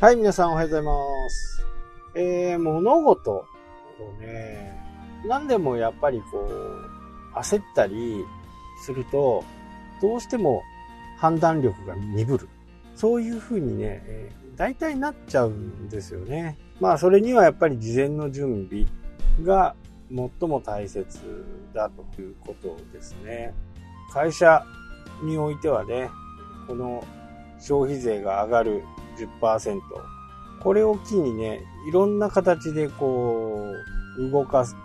はい、皆さんおはようございます。えー、物事をね、何でもやっぱりこう、焦ったりすると、どうしても判断力が鈍る。そういう風にね、えー大体なっちゃうんですよね。まあ、それにはやっぱり事前の準備が最も大切だということですね。会社においてはね、この消費税が上がる10%。これを機にね、いろんな形でこう、動かす、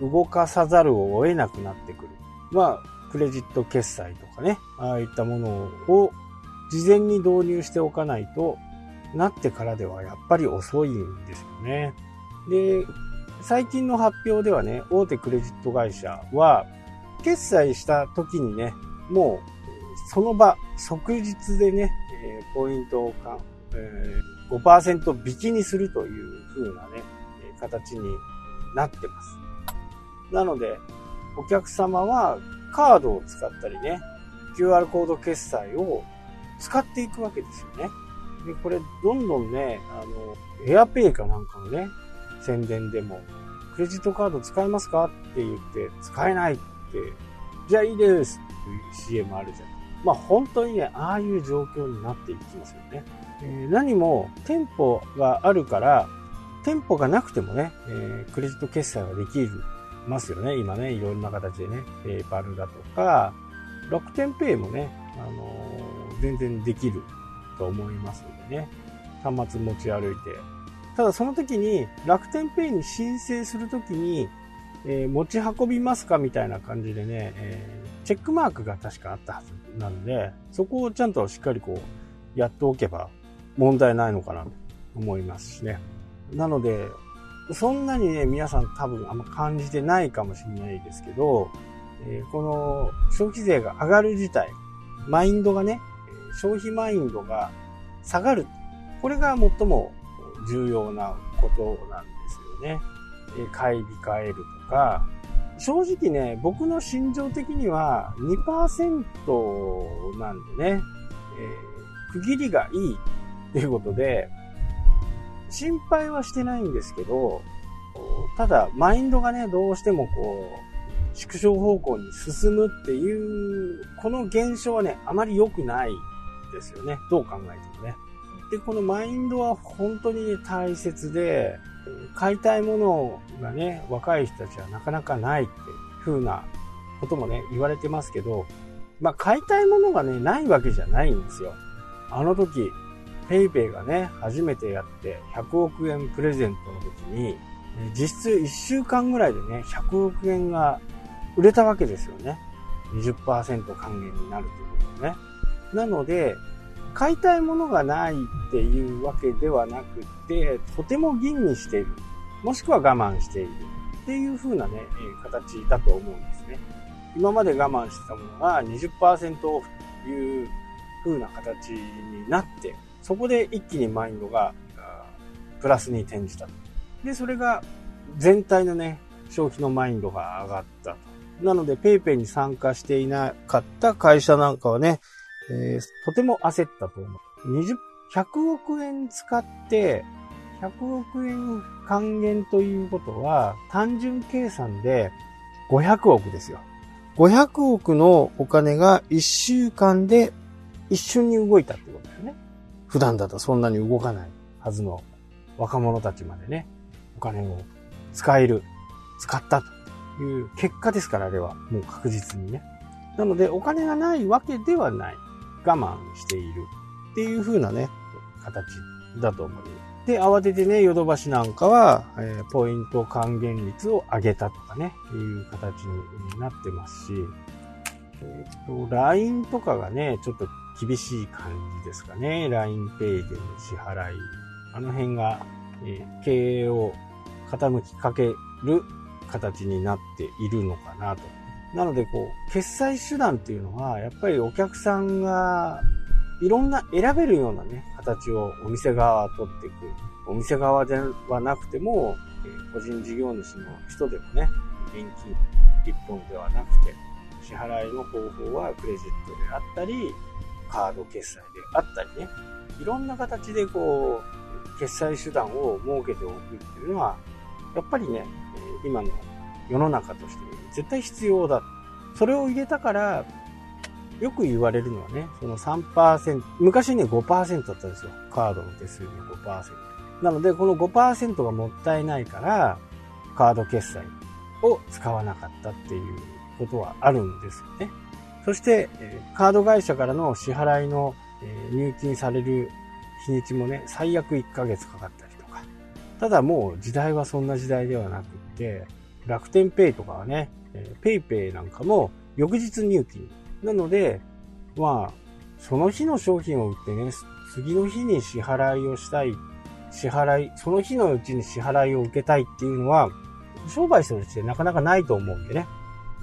動かさざるを得なくなってくる。まあ、クレジット決済とかね、ああいったものを事前に導入しておかないとなってからではやっぱり遅いんですよね。で、最近の発表ではね、大手クレジット会社は、決済した時にね、もう、その場、即日でね、ポイントを、え5%引きにするという風なね、形になってます。なので、お客様はカードを使ったりね、QR コード決済を使っていくわけですよね。で、これ、どんどんね、あの、エアペイかなんかのね、宣伝でも、クレジットカード使えますか？って言って、使えないって、じゃあいいですっていう CM あるじゃん。まあ本当にね、ああいう状況になっていきますよね。え何も店舗があるから、店舗がなくてもね、えークレジット決済はできますよね。今ね、いろんな形でね、ペーパルだとか、楽天ペイもね、あのー全然できると思いますのでね、端末持ち歩いて。ただその時に楽天ペイに申請するときに、えー持ち運びますかみたいな感じでね、えーチェックマークが確かあったはずなので、そこをちゃんとしっかりこう、やっておけば問題ないのかなと思いますしね。なので、そんなにね、皆さん多分あんま感じてないかもしれないですけど、この消費税が上がる自体、マインドがね、消費マインドが下がる。これが最も重要なことなんですよね。買い控えるとか、正直ね、僕の心情的には2%なんでね、えー区切りがいいっていうことで、心配はしてないんですけど、ただ、マインドがね、どうしてもこう、縮小方向に進むっていう、この現象はね、あまり良くないですよね。どう考えてもね。で、このマインドは本当にね大切で、買いたいものがね、若い人たちはなかなかないっていう風なこともね、言われてますけど、まあ、買いたいものがね、ないわけじゃないんですよ。あの時、ペイペイがね、初めてやって100億円プレゼントの時に、実質1週間ぐらいでね、100億円が売れたわけですよね。20%還元になるということでね。なので、買いたいものがないっていうわけではなくて、とても吟味している。もしくは我慢している。っていう風なね、形だと思うんですね。今まで我慢してたものが20%オフという風な形になって、そこで一気にマインドがプラスに転じたと。で、それが全体のね、消費のマインドが上がったと。なので、ペイペイに参加していなかった会社なんかはね、えーとても焦ったと思う。20、100億円使って、100億円還元ということは、単純計算で500億ですよ。500億のお金が1週間で一瞬に動いたってことですよね。普段だとそんなに動かないはずの若者たちまでね、お金を使える、使ったという結果ですから、あれは。もう確実にね。なので、お金がないわけではない。我慢している。っていう風なね、形だと思います。で、慌ててね、ヨドバシなんかは、えーポイント還元率を上げたとかね、いう形になってますし、えっ、と、LINE とかがね、ちょっと厳しい感じですかね。LINEPay での支払い。あの辺が、えー経営を傾きかける形になっているのかなと。なので、こう、決済手段っていうのは、やっぱりお客さんがいろんな選べるようなね、形をお店側は取っていく。お店側ではなくても、え個人事業主の人でもね、現金一本ではなくて、支払いの方法はクレジットであったり、カード決済であったりね、いろんな形でこう、決済手段を設けておくっていうのは、やっぱりね、今の世の中として絶対必要だ。それを入れたから、よく言われるのはね、その3%、昔ね5%だったんですよ。カードの手数料5%。なので、この5%がもったいないから、カード決済を使わなかったっていうことはあるんですよね。そして、カード会社からの支払いの入金される日にちもね、最悪1ヶ月かかったりとか。ただもう時代はそんな時代ではなくって、楽天ペイとかはね、ペイペイなんかも翌日入金。なので、まあ、その日の商品を売ってね、次の日に支払いをしたい、支払い、その日のうちに支払いを受けたいっていうのは、商売するってなかなかないと思うんでね。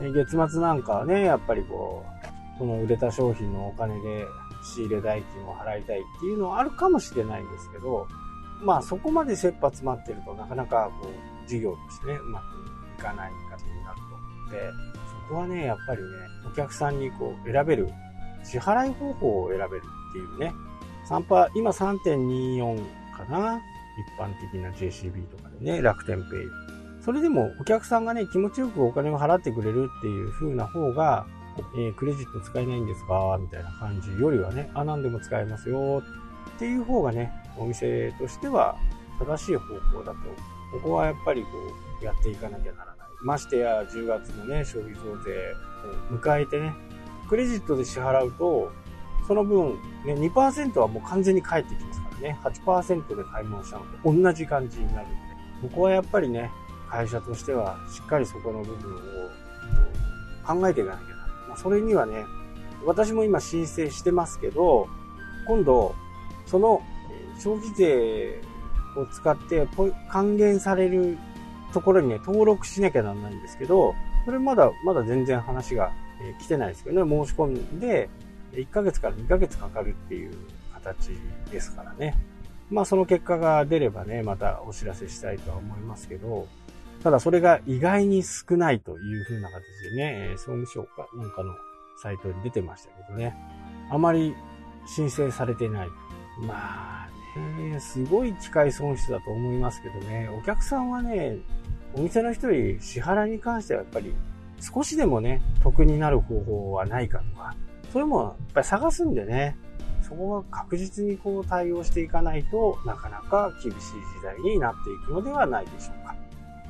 月末なんかはね、やっぱりこう、その売れた商品のお金で仕入れ代金を払いたいっていうのはあるかもしれないんですけど、まあそこまで切羽詰まってるとなかなかこう、事業としてね、うまくいかない形になると思って、そこはね、やっぱりね、お客さんにこう、選べる、支払い方法を選べるっていうね、3パ、今3.24かな一般的な JCB とかでね、楽天ペイそれでもお客さんがね、気持ちよくお金を払ってくれるっていう風な方が、えー、クレジット使えないんですか？みたいな感じよりはね、あ、何でも使えますよっていう方がね、お店としては正しい方向だと、ここはやっぱりこう、やっていかなきゃならない。ましてや10月のね、消費増税を迎えてね、クレジットで支払うと、その分、ね、2%はもう完全に返ってきますからね、8%で買い物したのと同じ感じになるんで、ここはやっぱりね、会社としてはしっかりそこの部分を考えていかなきゃならない。まあ、それにはね、私も今申請してますけど、今度、その消費税を使って還元されるところにね、登録しなきゃならないんですけど、それまだ、まだ全然話が来てないですけどね、申し込んで、1ヶ月から2ヶ月かかるっていう形ですからね。まあその結果が出ればね、またお知らせしたいとは思いますけど、ただそれが意外に少ないという風な形でね、総務省かなんかのサイトに出てましたけどね。あまり申請されてない。まあね、すごい機械損失だと思いますけどね、お客さんはね、お店の人に支払いに関してはやっぱり少しでもね、得になる方法はないかとか、それもやっぱり探すんでね、そこが確実にこう対応していかないとなかなか厳しい時代になっていくのではないでしょうか。